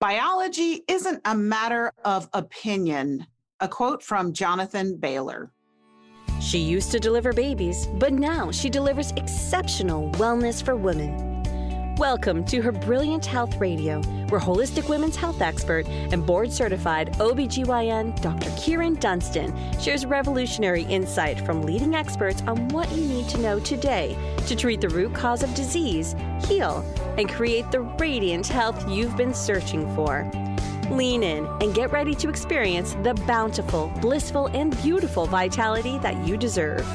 Biology isn't a matter of opinion. A quote from Jonathan Bailor. She used to deliver babies, but now she delivers exceptional wellness for women. Welcome to Her Brilliant Health Radio, where holistic women's health expert and board certified OBGYN Dr. Kyrin Dunston shares revolutionary insight from leading experts on what you need to know today to treat the root cause of disease, heal, and create the radiant health you've been searching for. Lean in and get ready to experience the bountiful, blissful, and beautiful vitality that you deserve.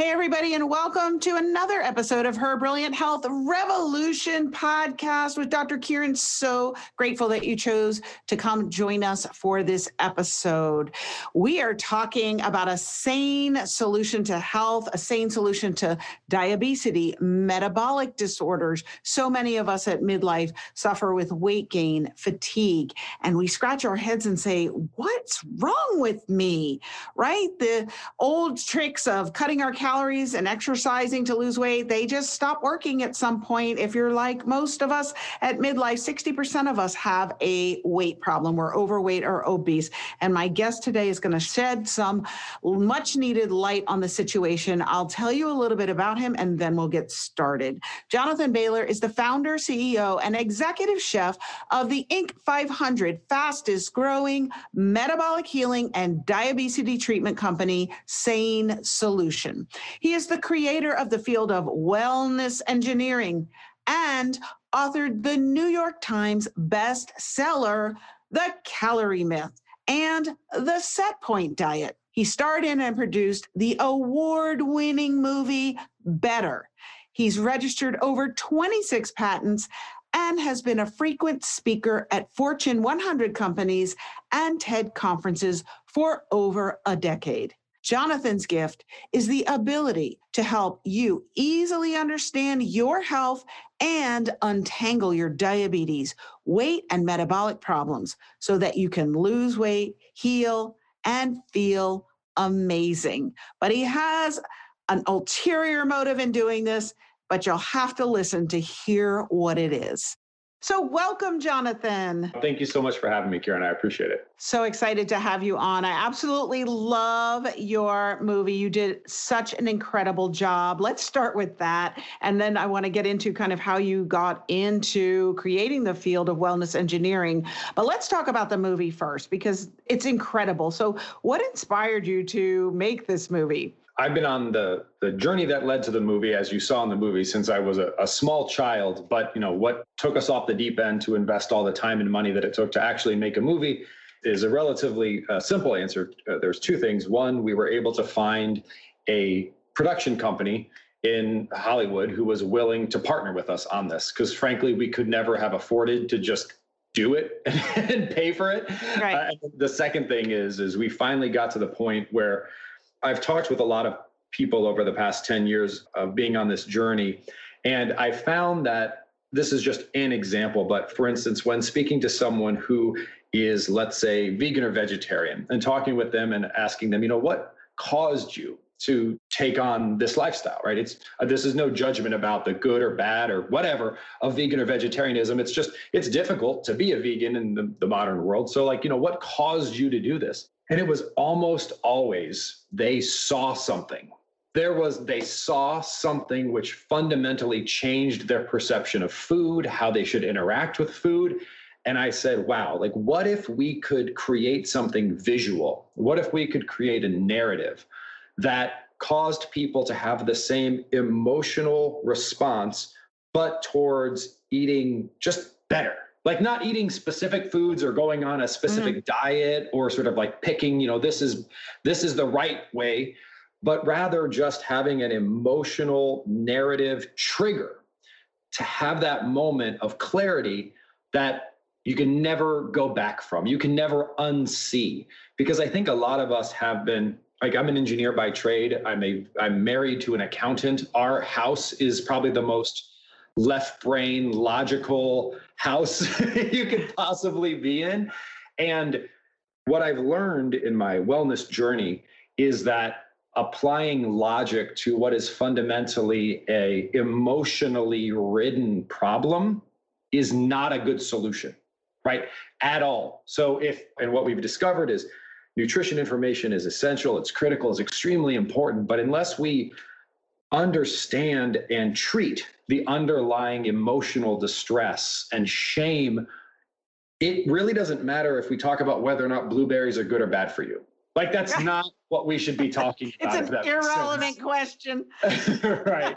Hey, everybody, and welcome to another episode of Her Brilliant Health Revolution podcast with Dr. Kyrin. So grateful that you chose to come join us for this episode. We are talking about a sane solution to health, a sane solution to diabetes, metabolic disorders. So many of us at midlife suffer with weight gain, fatigue, and we scratch our heads and say, What's wrong with me? Right? The old tricks of cutting our calories calories and exercising to lose weight, they just stop working at some point. If you're like most of us at midlife, 60% of us have a weight problem. We're overweight or obese. And my guest today is going to shed some much needed light on the situation. I'll tell you a little bit about him and then we'll get started. Jonathan Bailor is the founder, CEO, and executive chef of the Inc. 500 fastest growing metabolic healing and diabesity treatment company, Sane Solution. He is the creator of the field of wellness engineering and authored the New York Times bestseller, The Calorie Myth and The Set Point Diet. He starred in and produced the award winning movie Better. He's registered over 26 patents and has been a frequent speaker at Fortune 100 companies and TED conferences for over a decade. Jonathan's gift is the ability to help you easily understand your health and untangle your diabetes, weight, and metabolic problems so that you can lose weight, heal, and feel amazing. But he has an ulterior motive in doing this, but you'll have to listen to hear what it is. So, welcome, Jonathan. Thank you so much for having me, Karen. I appreciate it. So excited to have you on. I absolutely love your movie. You did such an incredible job. Let's start with that. And then I want to get into kind of how you got into creating the field of wellness engineering. But let's talk about the movie first because it's incredible. So, what inspired you to make this movie? I've been on the the journey that led to the movie, as you saw in the movie, since I was a, a, small child. But you know what took us off the deep end to invest all the time and money that it took to actually make a movie is a relatively uh, simple answer. Uh, there's two things. One, we were able to find a production company in Hollywood who was willing to partner with us on this, because frankly, we could never have afforded to just do it and pay for it. Right. Uh, the second thing is, is we finally got to the point where I've talked with a lot of people over the past 10 years of being on this journey. And I found that this is just an example, but for instance, when speaking to someone who is, let's say, vegan or vegetarian, and talking with them and asking them, you know, what caused you to take on this lifestyle, right? It's uh, this is no judgment about the good or bad or whatever of vegan or vegetarianism. It's just it's difficult to be a vegan in the, the modern world. So, like, you know, what caused you to do this? And it was almost always they saw something. There was, they saw something which fundamentally changed their perception of food, how they should interact with food. And I said, wow, like, what if we could create something visual? What if we could create a narrative that caused people to have the same emotional response, but towards eating just better? Like not eating specific foods or going on a specific mm. diet or sort of like picking you know this is this is the right way but rather just having an emotional narrative trigger to have that moment of clarity that you can never go back from you can never unsee. Because i think a lot of us have been like i'm an engineer by trade. I'm a i'm married to an accountant. Our house is probably the most left brain logical house you could possibly be in. And what I've learned in my wellness journey is that applying logic to what is fundamentally a emotionally ridden problem is not a good solution right at all so if and what we've discovered is nutrition information is essential it's critical it's extremely important but unless we understand and treat the underlying emotional distress and shame it really doesn't matter if we talk about whether or not blueberries are good or bad for you. Like that's not what we should be talking about. It's an irrelevant question. right.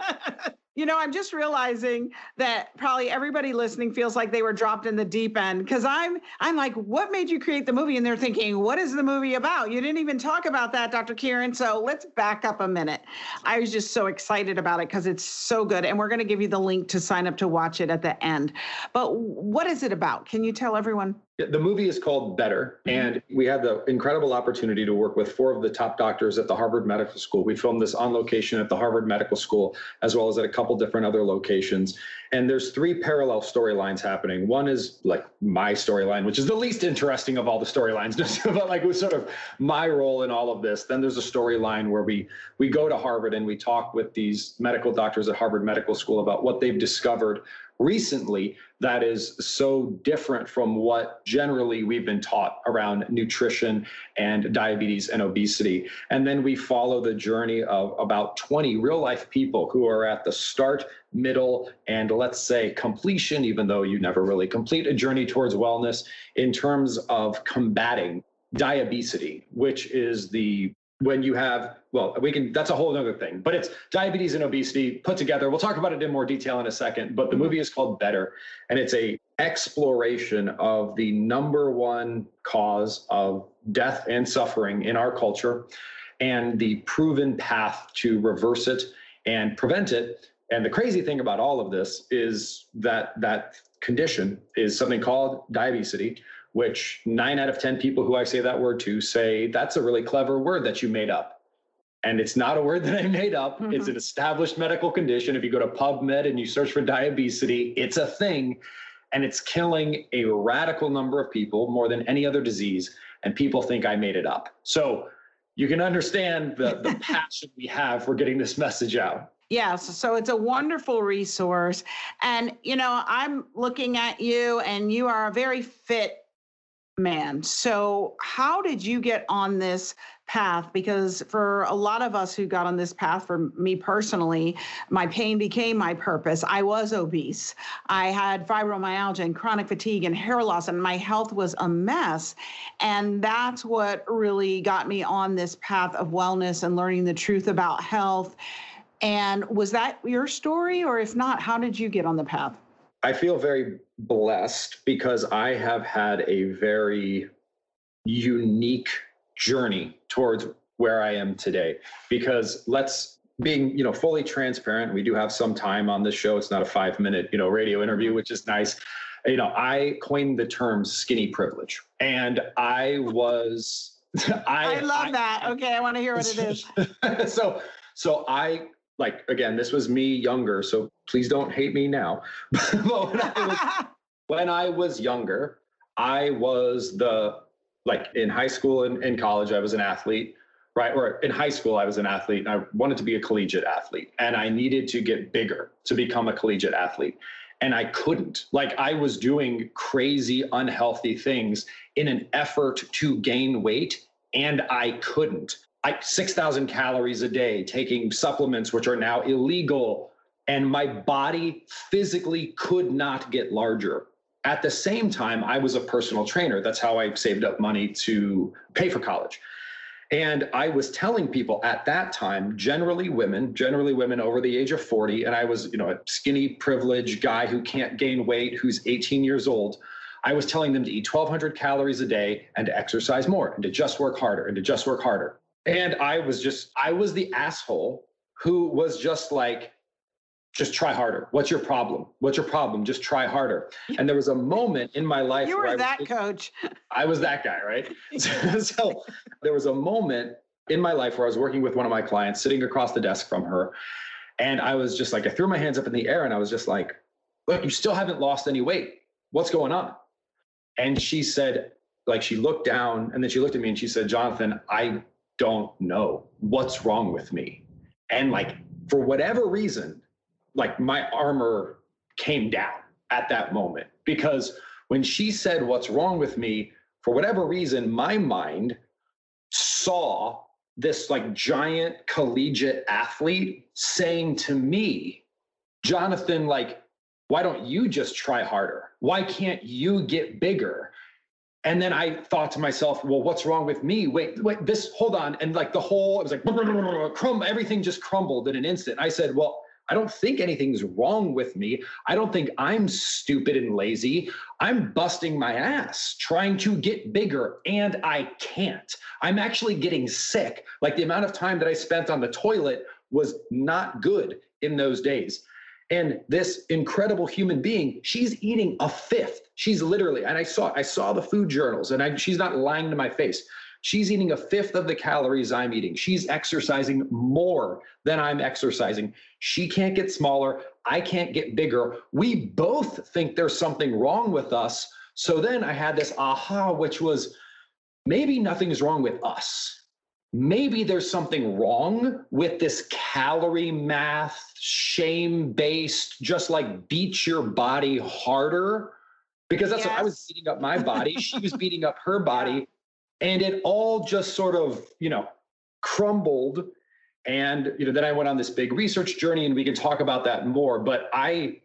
You know, I'm just realizing that probably everybody listening feels like they were dropped in the deep end because I'm I'm like, what made you create the movie? And they're thinking, what is the movie about? You didn't even talk about that, Dr. Kyrin. So let's back up a minute. I was just so excited about it because it's so good. And we're going to give you the link to sign up to watch it at the end. But what is it about? Can you tell everyone? The movie is called Better, mm-hmm. and we had the incredible opportunity to work with four of the top doctors at the Harvard Medical School. We filmed this on location at the Harvard Medical School, as well as at a couple different other locations. And there's three parallel storylines happening. One is like my storyline, which is the least interesting of all the storylines, but like was sort of my role in all of this. Then there's a storyline where we we go to Harvard and we talk with these medical doctors at Harvard Medical School about what they've discovered recently that is so different from what generally we've been taught around nutrition and diabetes and obesity. And then we follow the journey of about 20 real life people who are at the start, middle, and let's say completion, even though you never really complete a journey towards wellness in terms of combating diabesity, which is the when you have well we can that's a whole other thing but it's diabetes and obesity put together. We'll talk about it in more detail in a second but the movie is called better and it's a exploration of the number one cause of death and suffering in our culture and the proven path to reverse it and prevent it. And the crazy thing about all of this is that that condition is something called diabesity which nine out of 10 people who I say that word to say, that's a really clever word that you made up. And it's not a word that I made up. Mm-hmm. It's an established medical condition. If you go to PubMed and you search for diabesity, it's a thing. And it's killing a radical number of people more than any other disease. And people think I made it up. So you can understand the, the passion we have for getting this message out. Yes, so it's a wonderful resource. And, you know, I'm looking at you, and you are a very fit man. So, how did you get on this path? Because for a lot of us who got on this path, for me personally, my pain became my purpose. I was obese. I had fibromyalgia and chronic fatigue and hair loss, and my health was a mess. And that's what really got me on this path of wellness and learning the truth about health. And was that your story? Or if not, how did you get on the path? I feel very blessed because I have had a very unique journey towards where I am today. Because let's being you know fully transparent, we do have some time on this show. It's not a five minute you know radio interview, which is nice. You know, I coined the term skinny privilege, and I was. I, I love I, that. Okay, I want to hear what it is. so, so I like again, this was me younger, so please don't hate me now. but when I, was, when I was younger, I was the like in high school and in college, I was an athlete, right? Or in high school, I was an athlete. and I wanted to be a collegiate athlete, and I needed to get bigger to become a collegiate athlete. And I couldn't. Like, I was doing crazy, unhealthy things in an effort to gain weight, and I couldn't. I 6,000 calories a day, taking supplements which are now illegal. And my body physically could not get larger. At the same time, I was a personal trainer. That's how I saved up money to pay for college. And I was telling people at that time, generally women, generally women over the age of 40, and I was, you know, a skinny, privileged guy who can't gain weight, who's 18 years old. I was telling them to eat 1,200 calories a day and to exercise more and to just work harder and to just work harder. And I was just, I was the asshole who was just like, just try harder. What's your problem? What's your problem? Just try harder. And there was a moment in my life. You were that was, coach. I was that guy, right? so, so there was a moment in my life where I was working with one of my clients, sitting across the desk from her. And I was just like, I threw my hands up in the air and I was just like, look, you still haven't lost any weight. What's going on? And she said, like, she looked down and then she looked at me and she said, Jonathan, I don't know what's wrong with me. And like, for whatever reason, like my armor came down at that moment because when she said, What's wrong with me? For whatever reason, my mind saw this like giant collegiate athlete saying to me, Jonathan, like, why don't you just try harder? Why can't you get bigger? And then I thought to myself, well, what's wrong with me? Wait, wait, this, hold on. And like the whole, it was like, crumb, everything just crumbled in an instant. I said, well, I don't think anything's wrong with me. I don't think I'm stupid and lazy. I'm busting my ass trying to get bigger and I can't. I'm actually getting sick. Like the amount of time that I spent on the toilet was not good in those days. And this incredible human being, she's eating a fifth. She's literally, and I saw, I saw the food journals, and I, she's not lying to my face. She's eating a fifth of the calories I'm eating. She's exercising more than I'm exercising. She can't get smaller. I can't get bigger. We both think there's something wrong with us. So then I had this aha, which was maybe nothing's wrong with us maybe there's something wrong with this calorie math, shame based, just like beat your body harder. Because that's yes. what I was beating up my body. she was beating up her body. And it all just sort of, you know, crumbled. And, you know, then I went on this big research journey and we can talk about that more. But I,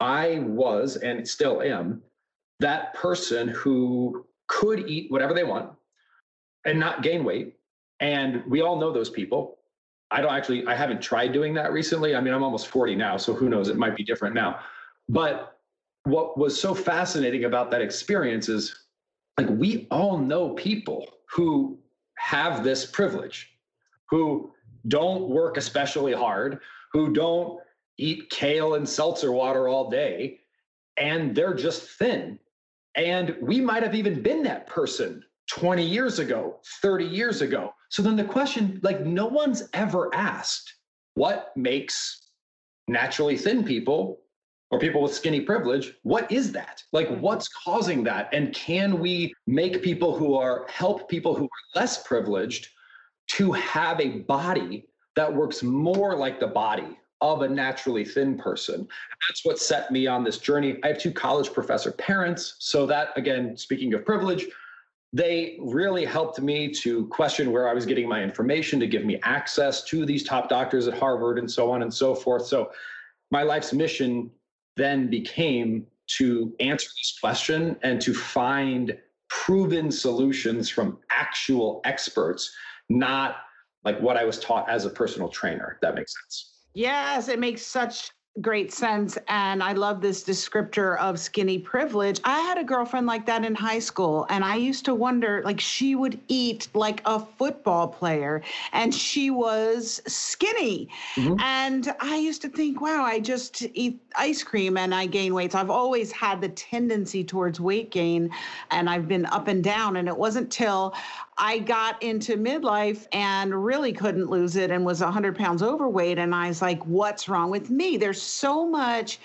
I was and still am that person who could eat whatever they want and not gain weight and we all know those people. I don't actually, I haven't tried doing that recently. I mean, I'm almost 40 now, so who knows? It might be different now. But what was so fascinating about that experience is like we all know people who have this privilege, who don't work especially hard, who don't eat kale and seltzer water all day, and they're just thin. And we might have even been that person 20 years ago, 30 years ago. So then the question, like, no one's ever asked what makes naturally thin people or people with skinny privilege, what is that? Like, what's causing that? And can we make people who are, help people who are less privileged to have a body that works more like the body of a naturally thin person. That's what set me on this journey. I have two college professor parents. So, that again, speaking of privilege, they really helped me to question where I was getting my information, to give me access to these top doctors at Harvard and so on and so forth. So my life's mission then became to answer this question and to find proven solutions from actual experts, not like what I was taught as a personal trainer. that makes sense. Yes, it makes such great sense. And I love this descriptor of skinny privilege. I had a girlfriend like that in high school, and I used to wonder like, she would eat like a football player, and she was skinny. Mm-hmm. And I used to think, wow, I just eat ice cream and I gain weight. So I've always had the tendency towards weight gain, and I've been up and down. And it wasn't till I got into midlife and really couldn't lose it and was 100 pounds overweight. And I was like, what's wrong with me? There's so much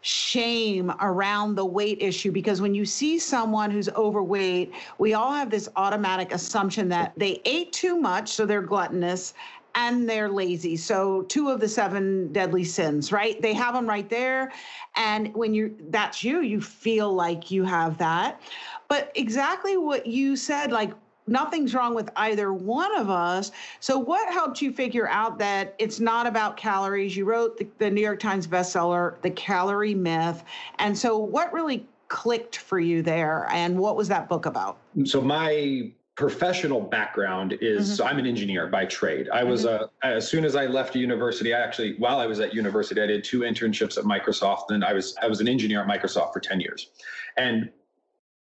shame around the weight issue because when you see someone who's overweight, we all have this automatic assumption that they ate too much, so they're gluttonous. And they're lazy. So, two of the seven deadly sins, right? They have them right there. And when you that's you, you feel like you have that. But exactly what you said, like nothing's wrong with either one of us. So, what helped you figure out that it's not about calories? You wrote the, the, New York Times bestseller, The Calorie Myth. And so, what really clicked for you there? And what was that book about? So, my professional background is mm-hmm. so I'm an engineer by trade. I was mm-hmm. a as soon as I left university, I actually while I was at university, I did two internships at Microsoft and I was I was an engineer at Microsoft for 10 years. And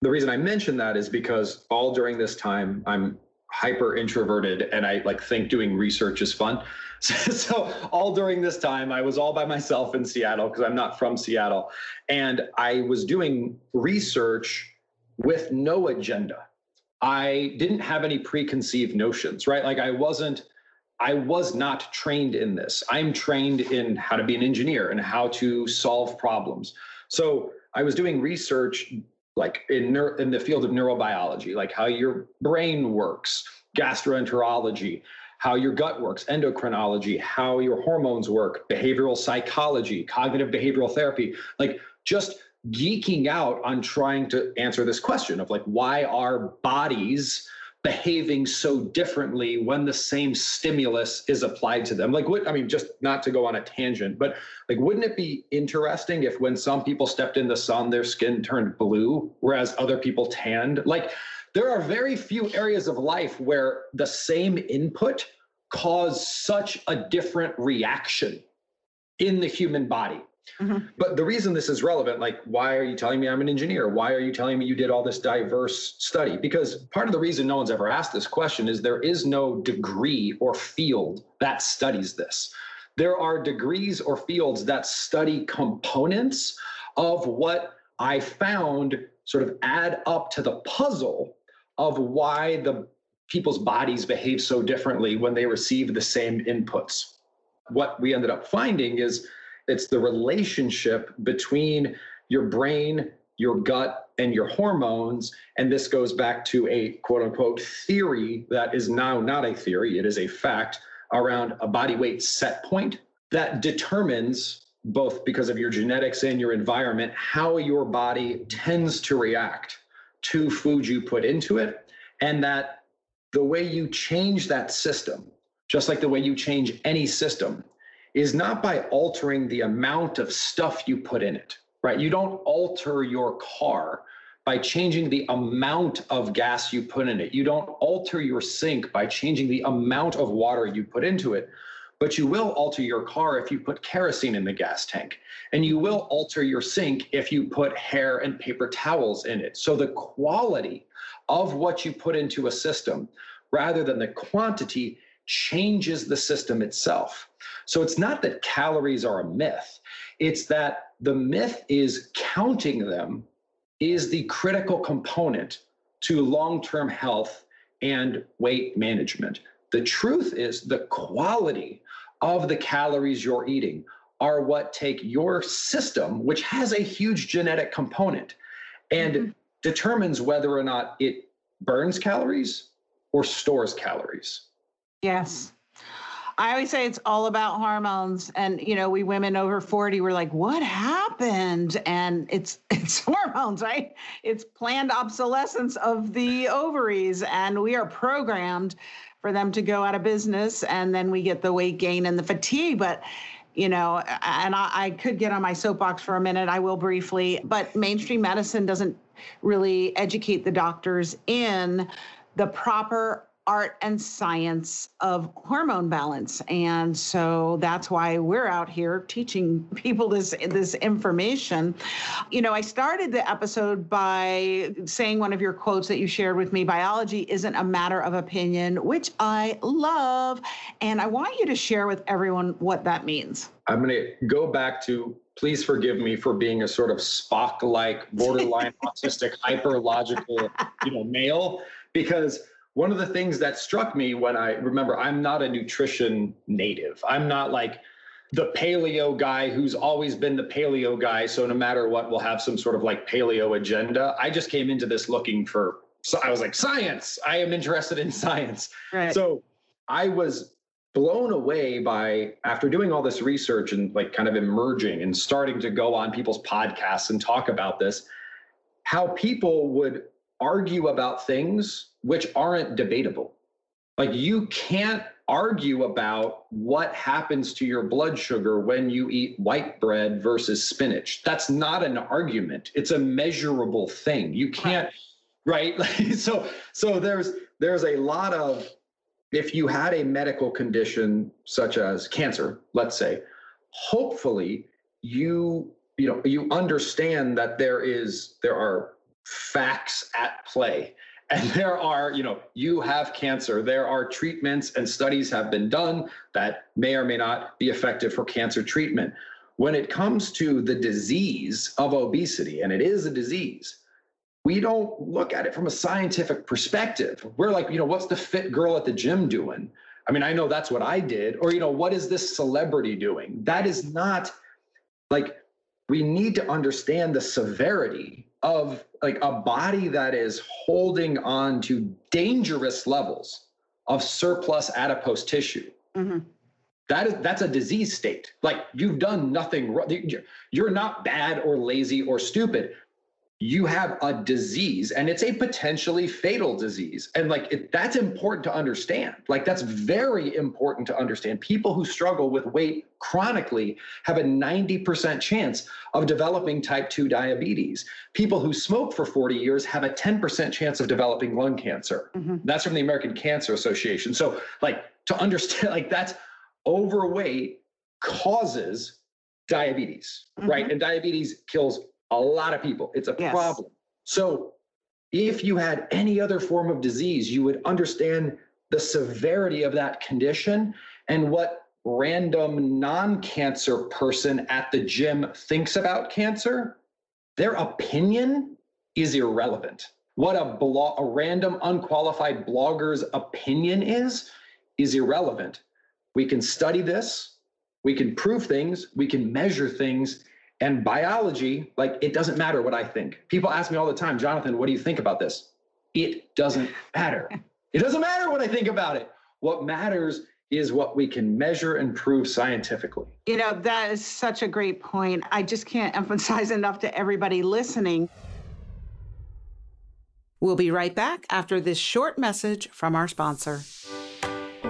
the reason I mention that is because all during this time, I'm hyper introverted and I like think doing research is fun. So, so, all during this time, I was all by myself in Seattle because I'm not from Seattle. And I was doing research with no agenda. I didn't have any preconceived notions, right? Like I wasn't, I was not trained in this. I'm trained in how to be an engineer and how to solve problems. So I was doing research like in, in the field of neurobiology, like how your brain works gastroenterology, how your gut works, endocrinology, how your hormones work, behavioral psychology, cognitive behavioral therapy, like just geeking out on trying to answer this question of like, why are bodies behaving so differently when the same stimulus is applied to them. Like what i mean just not to go on a tangent but like wouldn't it be interesting if when some people stepped in the sun their skin turned blue whereas other people tanned? Like there are very few areas of life where the same input cause such a different reaction in the human body Mm-hmm. But the reason this is relevant, like, why are you telling me I'm an engineer? Why are you telling me you did all this diverse study? Because part of the reason no one's ever asked this question is there is no degree or field that studies this. There are degrees or fields that study components of what I found sort of add up to the puzzle of why the people's bodies behave so differently when they receive the same inputs. What we ended up finding is it's the relationship between your brain, your gut, and your hormones. And this goes back to a quote unquote theory that is now not a theory, it is a fact around a body weight set point that determines both because of your genetics and your environment how your body tends to react to food you put into it and that the way you change that system just like the way you change any system is not by altering the amount of stuff you put in it, right? You don't alter your car by changing the amount of gas you put in it. You don't alter your sink by changing the amount of water you put into it. But you will alter your car if you put kerosene in the gas tank. And you will alter your sink if you put hair and paper towels in it. So the quality of what you put into a system rather than the quantity changes the system itself. So it's not that calories are a myth, it's that the myth is counting them is the critical component to long term health and weight management. The truth is, the quality of the calories you're eating are what take your system, which has a huge genetic component, and mm-hmm. determines whether or not it burns calories or stores calories. Yes. I always say it's all about hormones. And, you know, we women over 40, we're like, what happened? And it's it's hormones, right? It's planned obsolescence of the ovaries. And we are programmed for them to go out of business. And then we get the weight gain and the fatigue. But you know, and I, I, could get on my soapbox for a minute. I will briefly, but mainstream medicine doesn't really educate the doctors in the proper art and science of hormone balance. And so that's why we're out here teaching people this this information. You know i started the episode by saying one of your quotes that you shared with me biology isn't a matter of opinion which i love. And i want you to share with everyone what that means. I'm going to go back to please forgive me for being a sort of spock like borderline autistic hyper logical you know male because one of the things that struck me when I remember I'm not a nutrition native. I'm not like the paleo guy who's always been the paleo guy. So no matter what, we'll have some sort of like paleo agenda. I just came into this looking for, so I was like, science. I am interested in science. Right. So I was blown away by after doing all this research and like kind of emerging and starting to go on people's podcasts and talk about this, how people would argue about things which aren't debatable. Like you can't argue about what happens to your blood sugar when you eat white bread versus spinach. That's not an argument. It's a measurable thing. You can't right? right? so so there's there's a lot of if you had a medical condition such as cancer, let's say, hopefully you you know you understand that there is there are facts at play and there are you know you have cancer. There are treatments and studies have been done that may or may not be effective for cancer treatment. When it comes to the disease of obesity and it is a disease we don't look at it from a scientific perspective. We're like you know what's the fit girl at the gym doing? I mean i know that's what i did. Or you know what is this celebrity doing? That is not like we need to understand the severity of like a body that is holding on to dangerous levels of surplus adipose tissue. Mm-hmm. That is that's a disease state. Like you've done nothing wrong. You're not bad or lazy or stupid you have a disease and it's a potentially fatal disease. And like it, that's important to understand. Like that's very important to understand. People who struggle with weight chronically have a 90% chance of developing type 2 diabetes. People who smoke for 40 years have a 10% chance of developing lung cancer. Mm-hmm. that's from the american cancer association. So like to understand like that's overweight causes diabetes mm-hmm. right and diabetes kills a lot of people. It's a yes. problem. So if you had any other form of disease, you would understand the severity of that condition and what random non-cancer person at the gym thinks about cancer. Their opinion is irrelevant. What a blog, a random unqualified blogger's opinion is, is irrelevant. We can study this, we can prove things, we can measure things, and biology, like it doesn't matter what I think. People ask me all the time, Jonathan, what do you think about this? It doesn't matter. it doesn't matter what I think about it. What matters is what we can measure and prove scientifically. You know, that is such a great point. I just can't emphasize enough to everybody listening. We'll be right back after this short message from our sponsor.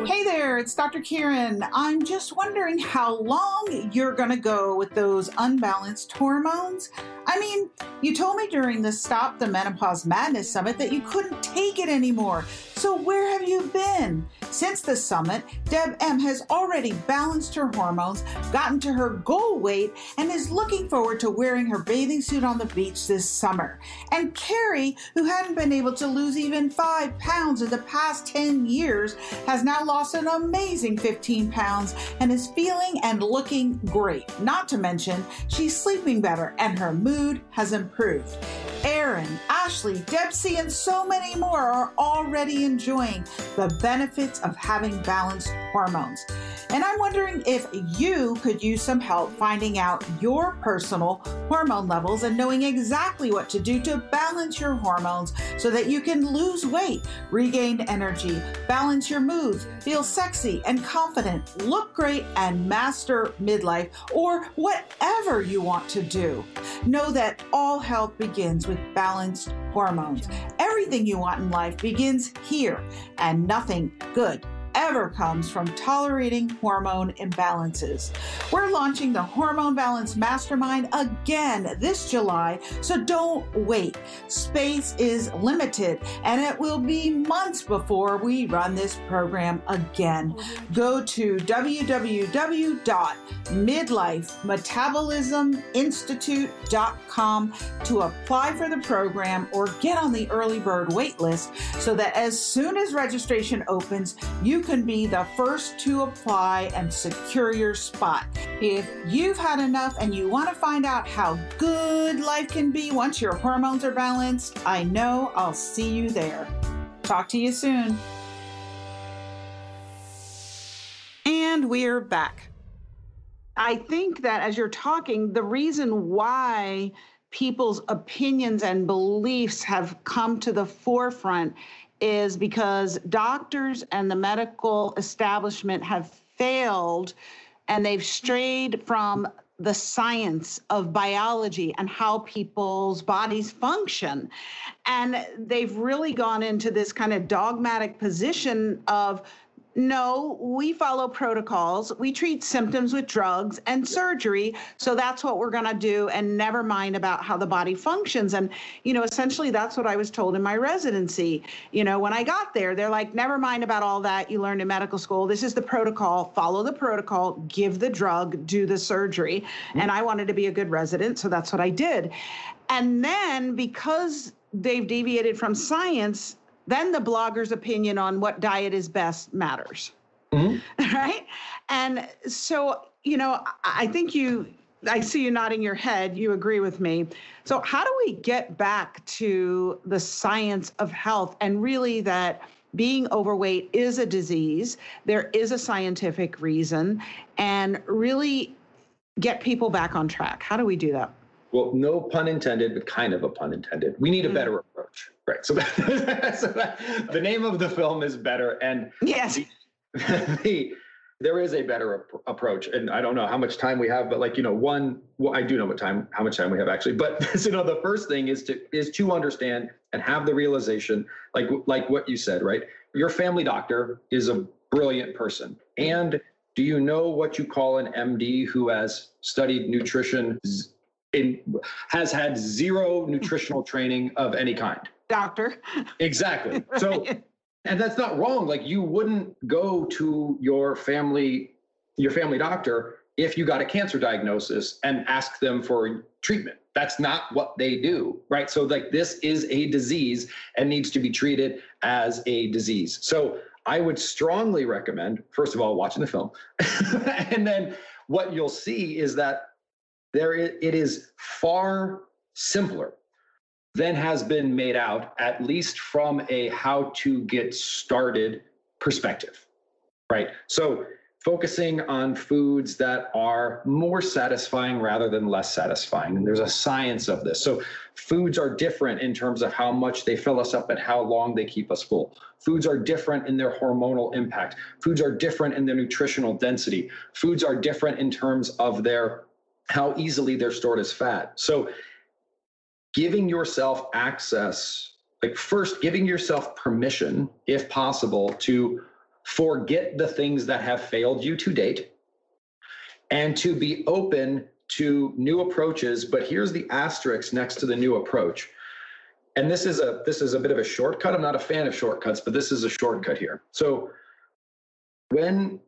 Hey there, it's Dr. Kyrin. I'm just wondering how long you're going to go with those unbalanced hormones. I mean, you told me during the Stop the Menopause Madness Summit that you couldn't take it anymore. So, where have you been? Since the summit, Deb M has already balanced her hormones, gotten to her goal weight, and is looking forward to wearing her bathing suit on the beach this summer. And Carrie, who hadn't been able to lose even five pounds in the past 10 years, has now lost an amazing 15 pounds and is feeling and looking great. Not to mention, she's sleeping better and her mood has improved. Aaron, Ashley, Debsy, and so many more are already enjoying the benefits of having balanced hormones. And I'm wondering if you could use some help finding out your personal hormone levels and knowing exactly what to do to balance your hormones so that you can lose weight, regain energy, balance your moods, feel sexy and confident, look great, and master midlife or whatever you want to do. Know that all health begins with balanced hormones. Everything you want in life begins here, and nothing good ever comes from tolerating hormone imbalances. We're launching the Hormone Balance Mastermind again this July, so don't wait. Space is limited and it will be months before we run this program again. Go to www.midlifemetabolisminstitute.com to apply for the program or get on the early bird waitlist so that as soon as registration opens, you you can be the first to apply and secure your spot. If you've had enough and you want to find out how good life can be once your hormones are balanced, I know I'll see you there. Talk to you soon. And we're back. I think that as you're talking, the reason why people's opinions and beliefs have come to the forefront is because doctors and the medical establishment have failed and they've strayed from the science of biology and how people's bodies function. And they've really gone into this kind of dogmatic position of no, we follow protocols. We treat symptoms with drugs and surgery. So that's what we're going to do and never mind about how the body functions. And, you know, essentially that's what I was told in my residency. You know, when I got there, they're like, never mind about all that you learned in medical school. This is the protocol. Follow the protocol, give the drug, do the surgery. Mm-hmm. And I wanted to be a good resident. So that's what I did. And then because they've deviated from science, then the blogger's opinion on what diet is best matters. Mm-hmm. Right. And so, you know, I think you, I see you nodding your head. You agree with me. So, how do we get back to the science of health and really that being overweight is a disease? There is a scientific reason, and really get people back on track. How do we do that? Well, no pun intended, but kind of a pun intended. We need a mm. better approach. Right. So, so that, the name of the film is better, and yes, the, the, there is a better ap- approach. And I don't know how much time we have, but like you know, one, well, I do know what time, how much time we have actually. But you know, the first thing is to is to understand and have the realization, like like what you said, right? Your family doctor is a brilliant person, and do you know what you call an MD who has studied nutrition in, has had zero nutritional training of any kind? Doctor. Exactly. So, and that's not wrong. Like you wouldn't go to your family, your family doctor if you got a cancer diagnosis and ask them for treatment. That's not what they do, right? So, like, this is a disease and needs to be treated as a disease. So, I would strongly recommend, first of all, watching the film. and then what you'll see is that there it is far simpler than has been made out, at least from a how to get started perspective, right? So focusing on foods that are more satisfying rather than less satisfying. And there's a science of this. So, foods are different in terms of how much they fill us up and how long they keep us full. Foods are different in their hormonal impact. Foods are different in their nutritional density. Foods are different in terms of their how easily they're stored as fat. So, giving yourself access, like first giving yourself permission, if possible, to forget the things that have failed you to date and to be open to new approaches. But here's the asterisk next to the new approach. And this is a this is a bit of a shortcut. I'm not a fan of shortcuts but this is a shortcut here. So when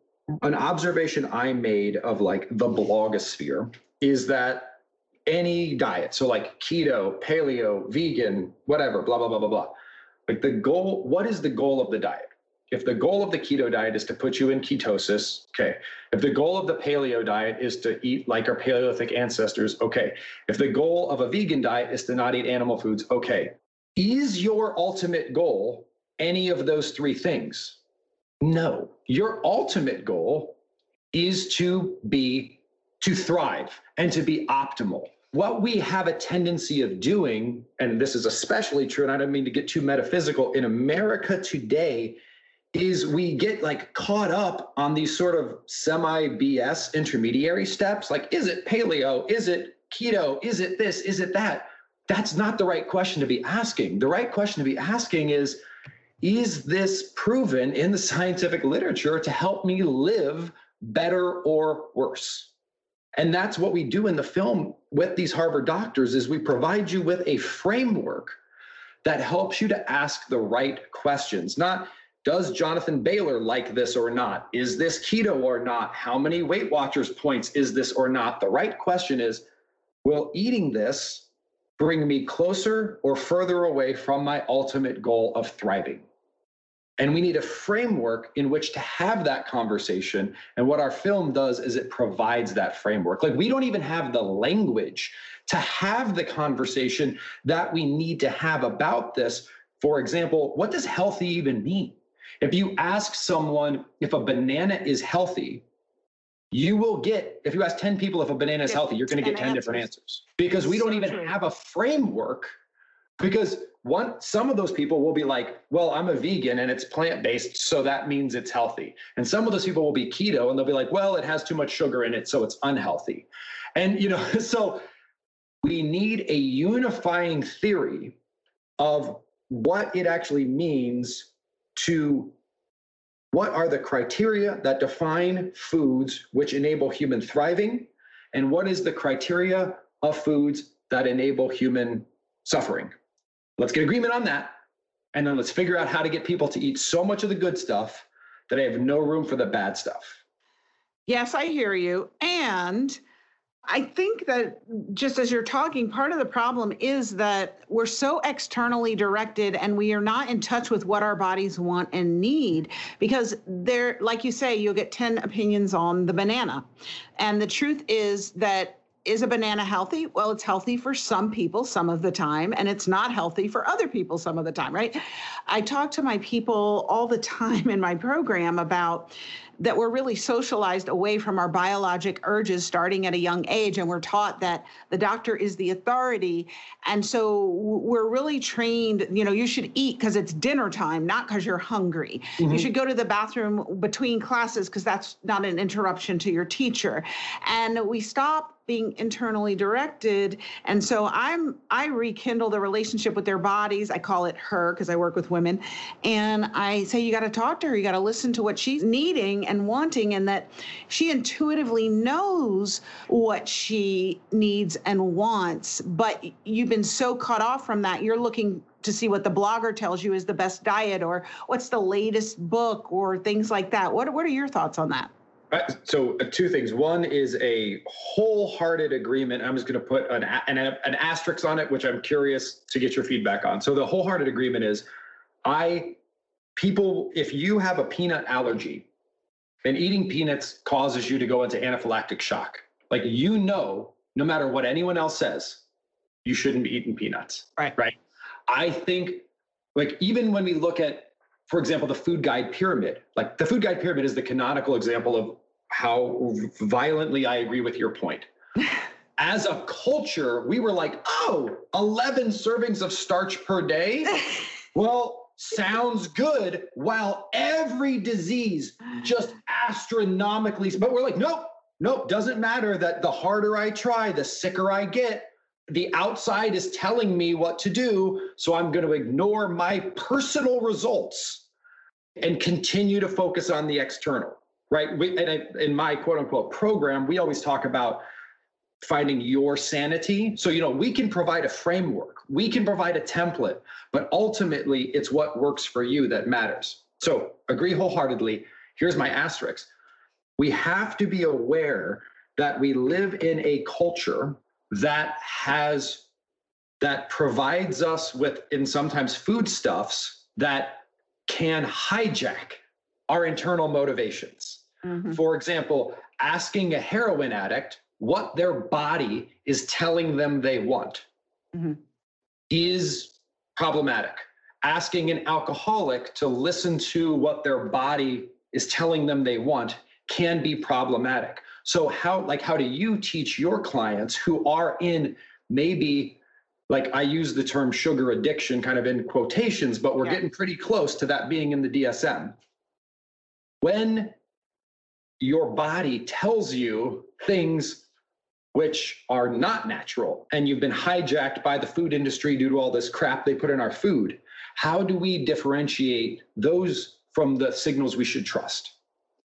an observation i made of like the blogosphere is that any diet so like keto paleo vegan whatever blah blah blah blah blah like the goal what is the goal of the diet if the goal of the keto diet is to put you in ketosis, okay. If the goal of the paleo diet is to eat like our Paleolithic ancestors, okay. If the goal of a vegan diet is to not eat animal foods, okay. Is your ultimate goal any of those three things? No. Your ultimate goal is to be, to thrive and to be optimal. What we have a tendency of doing, and this is especially true, and I don't mean to get too metaphysical, in America today is we get like caught up on these sort of semi BS intermediary steps. Like, is it paleo? Is it keto? Is it this? Is it that? That's not the right question to be asking. The right question to be asking is Is this proven in the scientific literature to help me live better or worse? And that's what we do in the film with these Harvard doctors is we provide you with a framework that helps you to ask the right questions, not does Jonathan Bailor like this or not? Is this keto or not? How many Weight Watchers points is this or not? The right question is Will eating this bring me closer or further away from my ultimate goal of thriving? And we need a framework in which to have that conversation. And what our film does is it provides that framework. Like we don't even have the language to have the conversation that we need to have about this. For example, what does healthy even mean? If you ask someone if a banana is healthy, you will get, if you ask 10 people if a banana is healthy, you're going to get 10 answers. different answers because we don't even have a framework. Because one, some of those people will be like, well, I'm a vegan and it's plant based, so that means it's healthy. And some of those people will be keto and they'll be like, well, it has too much sugar in it, so it's unhealthy. And, you know, so we need a unifying theory of what it actually means to what are the criteria that define foods which enable human thriving, and what is the criteria of foods that enable human suffering. Let's get agreement on that. And then let's figure out how to get people to eat so much of the good stuff that I have no room for the bad stuff. Yes, I hear you. And I think that just as you're talking, part of the problem is that we're so externally directed and we are not in touch with what our bodies want and need because there, like you say, you'll get 10 opinions on the banana. And the truth is that is a banana healthy? Well, it's healthy for some people some of the time, and it's not healthy for other people some of the time, right? I talk to my people all the time in my program about that we're really socialized away from our biologic urges starting at a young age and we're taught that the doctor is the authority and so we're really trained you know you should eat because it's dinner time not because you're hungry mm-hmm. you should go to the bathroom between classes because that's not an interruption to your teacher and we stop being internally directed. And so i'm i rekindle the relationship with their bodies. I call it her because i work with women. And i say you got to talk to her. You got to listen to what she's needing and wanting and that she intuitively knows what she needs and wants. But you've been so cut off from that you're looking to see what the blogger tells you is the best diet or what's the latest book or things like that. What, what are your thoughts on that so uh, two things. One is a wholehearted agreement. I'm just going to put an, an, an asterisk on it, which I'm curious to get your feedback on. So the wholehearted agreement is, I people, if you have a peanut allergy, and eating peanuts causes you to go into anaphylactic shock, like you know, no matter what anyone else says, you shouldn't be eating peanuts. Right. Right. I think, like even when we look at for example, the food guide pyramid. Like the food guide pyramid is the canonical example of how violently I agree with your point. As a culture, we were like, oh, 11 servings of starch per day? well, sounds good, while every disease just astronomically, but we're like, nope, nope, doesn't matter that the harder I try, the sicker I get. The outside is telling me what to do, so I'm going to ignore my personal results and continue to focus on the external right? We, and in my quote unquote program, we always talk about finding your sanity. So, you know, we can provide a framework, we can provide a template, but ultimately it's what works for you that matters. So, agree wholeheartedly. Here's my asterisk we have to be aware that we live in a culture that has that provides us with in sometimes foodstuffs that can hijack our internal motivations Mm-hmm. For example, asking a heroin addict what their body is telling them they want mm-hmm. is problematic. Asking an alcoholic to listen to what their body is telling them they want can be problematic. So how like how do you teach your clients who are in maybe like I use the term sugar addiction kind of in quotations, but we're yeah. getting pretty close to that being in the DSM. When your body tells you things which are not natural and you've been hijacked by the food industry due to all this crap they put in our food. How do we differentiate those from the signals we should trust?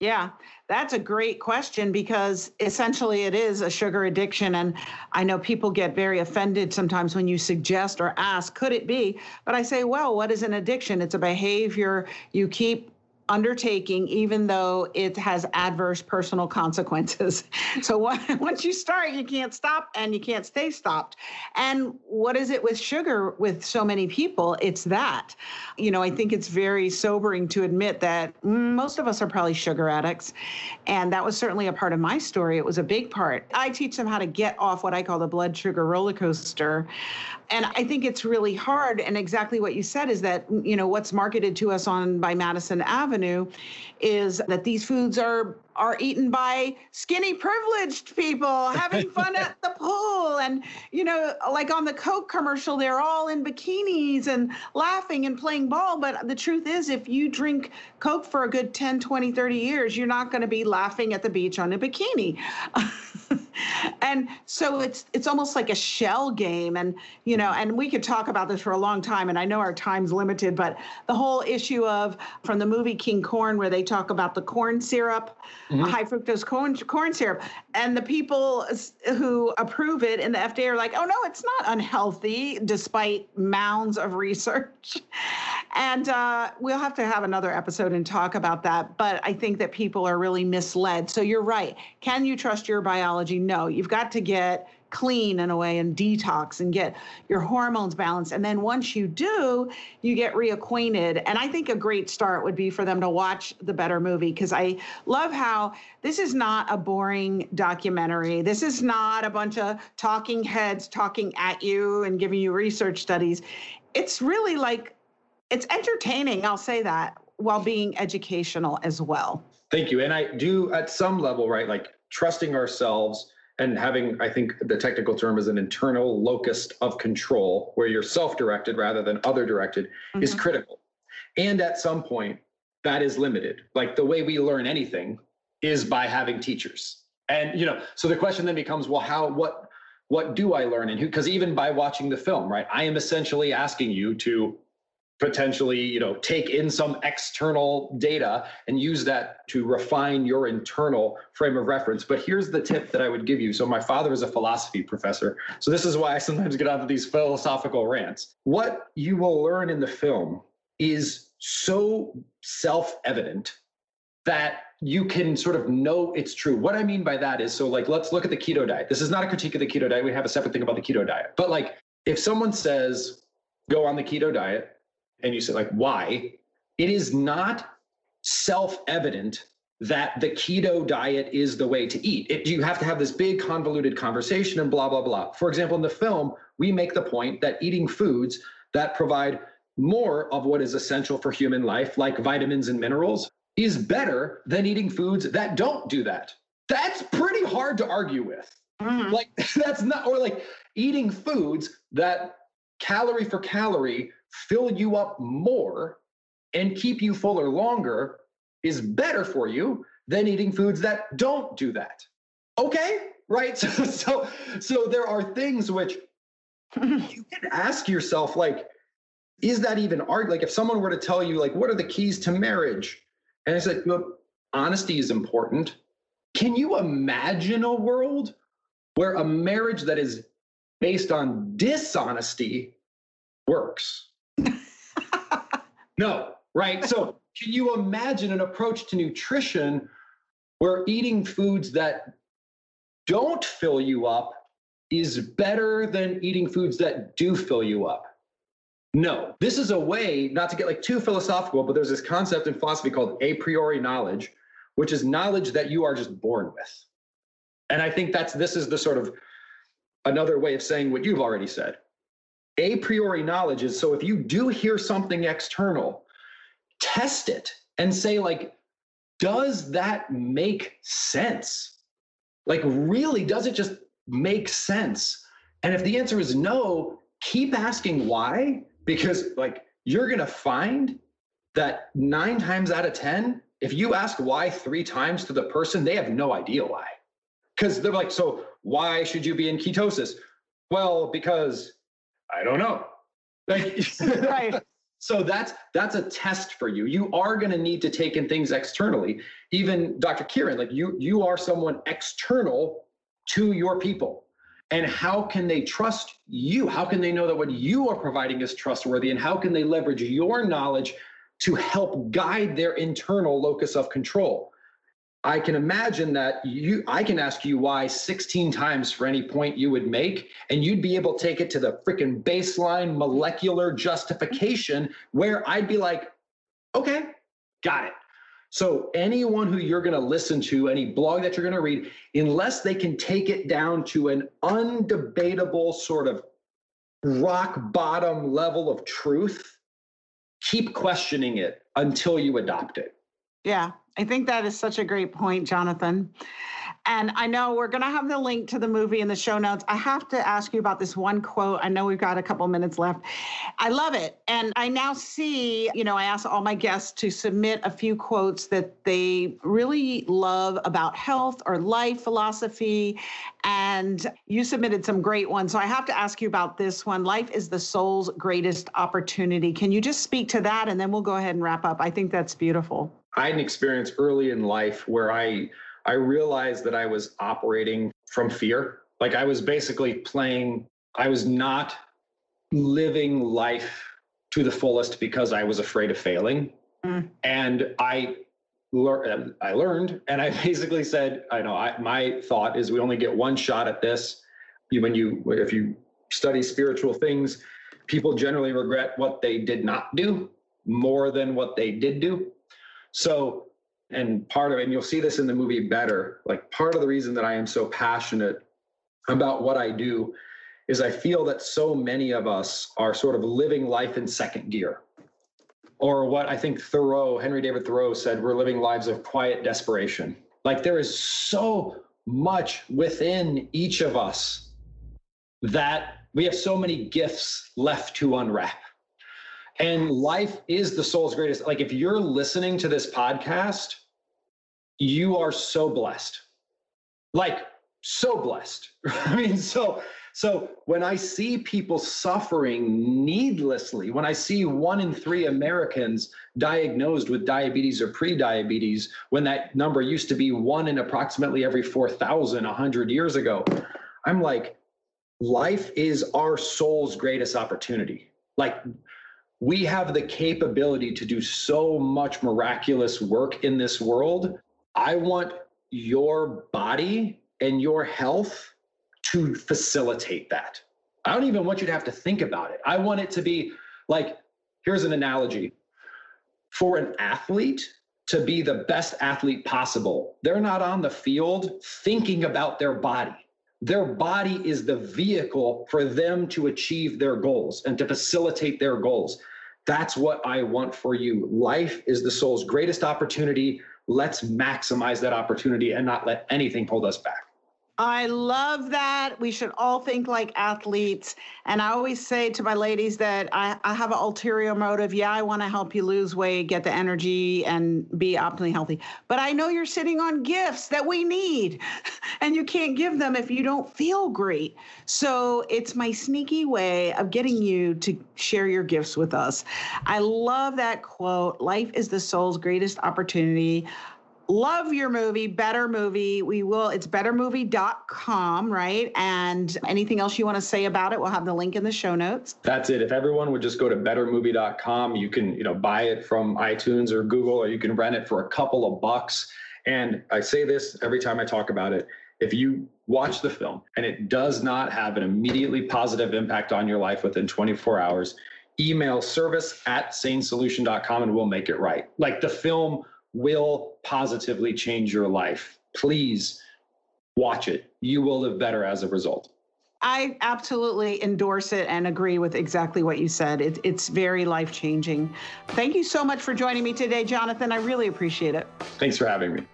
Yeah that's a great question because essentially it is a sugar addiction and i know people get very offended sometimes when you suggest or ask could it be? But i say well what is an addiction? It's a behavior you keep undertaking, even though it has adverse personal consequences. so once you start, you can't stop and you can't stay stopped. And what is it with sugar with so many people? It's that. You know, I think it's very sobering to admit that most of us are probably sugar addicts. And that was certainly a part of my story. It was a big part. I teach them how to get off what I call the blood sugar roller coaster. And I think it's really hard. And exactly what you said is that, you know, what's marketed to us on by Madison Avenue is that these foods are are eaten by skinny privileged people having fun at the pool and you know like on the coke commercial they're all in bikinis and laughing and playing ball but the truth is if you drink coke for a good 10 20 30 years you're not going to be laughing at the beach on a bikini and so it's it's almost like a shell game and you know and we could talk about this for a long time and i know our time's limited but the whole issue of from the movie king corn where they talk about the corn syrup mm-hmm. high fructose corn, corn syrup and the people who approve it in the fda are like oh no it's not unhealthy despite mounds of research and uh, we'll have to have another episode and talk about that but i think that people are really misled so you're right can you trust your biology no, you've got to get clean in a way and detox and get your hormones balanced. And then once you do, you get reacquainted. And I think a great start would be for them to watch the Better movie because I love how this is not a boring documentary. This is not a bunch of talking heads talking at you and giving you research studies. It's really like, it's entertaining, I'll say that, while being educational as well. Thank you. And I do, at some level, right, like trusting ourselves and having, I think the technical term is an internal locus of control, where you're self directed rather than other directed, mm-hmm. is critical. And at some point, that is limited. Like the way we learn anything is by having teachers. And, you know, so the question then becomes, well, how, what, what do I learn and who? Because even by watching the film, right, I am essentially asking you to potentially you know take in some external data and use that to refine your internal frame of reference but here's the tip that i would give you so my father is a philosophy professor so this is why i sometimes get onto these philosophical rants what you will learn in the film is so self-evident that you can sort of know it's true. What I mean by that is so like let's look at the keto diet. This is not a critique of the keto diet. We have a separate thing about the keto diet. But like if someone says go on the keto diet and you say like why? It is not self-evident that the keto diet is the way to eat. It, you have to have this big convoluted conversation and blah blah blah. For example in the film we make the point that eating foods that provide more of what is essential for human life like vitamins and minerals is better than eating foods that don't do that. That's pretty hard to argue with. Mm-hmm. like that's not or like eating foods that calorie for calorie fill you up more and keep you fuller longer is better for you than eating foods that don't do that. Okay, right? So so, so there are things which you can ask yourself like is that even art like if someone were to tell you like what are the keys to marriage and it's like look honesty is important can you imagine a world where a marriage that is based on dishonesty works no, right? So, can you imagine an approach to nutrition where eating foods that don't fill you up is better than eating foods that do fill you up? No, this is a way not to get like too philosophical, but there's this concept in philosophy called a priori knowledge, which is knowledge that you are just born with. And I think that's this is the sort of another way of saying what you've already said a priori knowledge is so if you do hear something external, test it and say, like, does that make sense? Like, really, does it just make sense? And if the answer is no, keep asking why, because like you're gonna find that nine times out of 10, if you ask why three times to the person, they have no idea why. Because they're like, so why should you be in ketosis? Well, because I don't know. Like, right. So that's that's a test for you. You are going to need to take in things externally. Even Dr. Kyrin, like you you are someone external to your people. And how can they trust you? How can they know that what you are providing is trustworthy? And how can they leverage your knowledge to help guide their internal locus of control? I can imagine that you I can ask you why 16 times for any point you would make and you'd be able to take it to the freaking baseline molecular justification where I'd be like okay got it. So anyone who you're going to listen to any blog that you're going to read unless they can take it down to an undebatable sort of rock bottom level of truth keep questioning it until you adopt it. Yeah, I think that is such a great point, Jonathan. And I know we're going to have the link to the movie in the show notes. I have to ask you about this one quote. I know we've got a couple minutes left. I love it. And I now see, you know, I ask all my guests to submit a few quotes that they really love about health or life philosophy. And you submitted some great ones. So I have to ask you about this one Life is the soul's greatest opportunity. Can you just speak to that? And then we'll go ahead and wrap up. I think that's beautiful. I had an experience early in life where I I realized that I was operating from fear. Like I was basically playing, I was not living life to the fullest because I was afraid of failing. Mm. And I learned I learned and I basically said, I know I, my thought is we only get one shot at this. when you if you study spiritual things, people generally regret what they did not do more than what they did do. So, and part of and you'll see this in the movie better, like part of the reason that I am so passionate about what I do is I feel that so many of us are sort of living life in second gear. Or what I think Thoreau, Henry David Thoreau said, we're living lives of quiet desperation. Like there is so much within each of us that we have so many gifts left to unwrap. And life is the soul's greatest. Like if you're listening to this podcast, you are so blessed. Like so blessed. I mean, so so when I see people suffering needlessly, when I see one in three Americans diagnosed with diabetes or pre-diabetes, when that number used to be one in approximately every 4,000 100 years ago, I'm like, life is our soul's greatest opportunity. Like we have the capability to do so much miraculous work in this world. I want your body and your health to facilitate that. I don't even want you to have to think about it. I want it to be like here's an analogy for an athlete to be the best athlete possible, they're not on the field thinking about their body. Their body is the vehicle for them to achieve their goals and to facilitate their goals. That's what I want for you. Life is the soul's greatest opportunity. Let's maximize that opportunity and not let anything hold us back. I love that. We should all think like athletes. And I always say to my ladies that I, I have an ulterior motive. Yeah, I want to help you lose weight, get the energy, and be optimally healthy. But I know you're sitting on gifts that we need, and you can't give them if you don't feel great. So it's my sneaky way of getting you to share your gifts with us. I love that quote Life is the soul's greatest opportunity love your movie better movie. We will it's bettermovie.com right? And anything else you want to say about it we'll have the link in the show notes. That's it. If everyone would just go to bettermovie.com you can you know buy it from itunes or google or you can rent it for a couple of bucks. And i say this every time i talk about it if you watch the film and it does not have an immediately positive impact on your life within 24 hours email service at sanesolution.com and we'll make it right. Like the film will positively change your life. Please watch it. You will live better as a result. I absolutely endorse it and agree with exactly what you said. It, it's very life changing. Thank you so much for joining me today, Jonathan. I really appreciate it. Thanks for having me.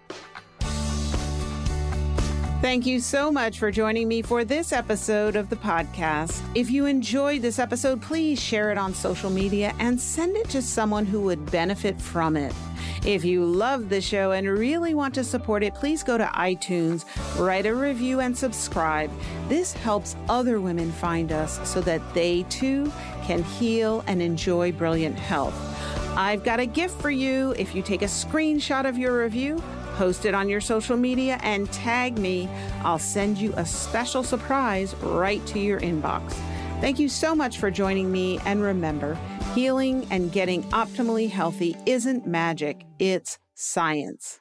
Thank you so much for joining me for this episode of the podcast. If you enjoyed this episode, please share it on social media and send it to someone who would benefit from it. If you love the show and really want to support it, please go to iTunes, write a review, and subscribe. This helps other women find us so that they too can heal and enjoy brilliant health. I've got a gift for you. If you take a screenshot of your review, post it on your social media, and tag me, I'll send you a special surprise right to your inbox. Thank you so much for joining me. And remember, healing and getting optimally healthy isn't magic, it's science.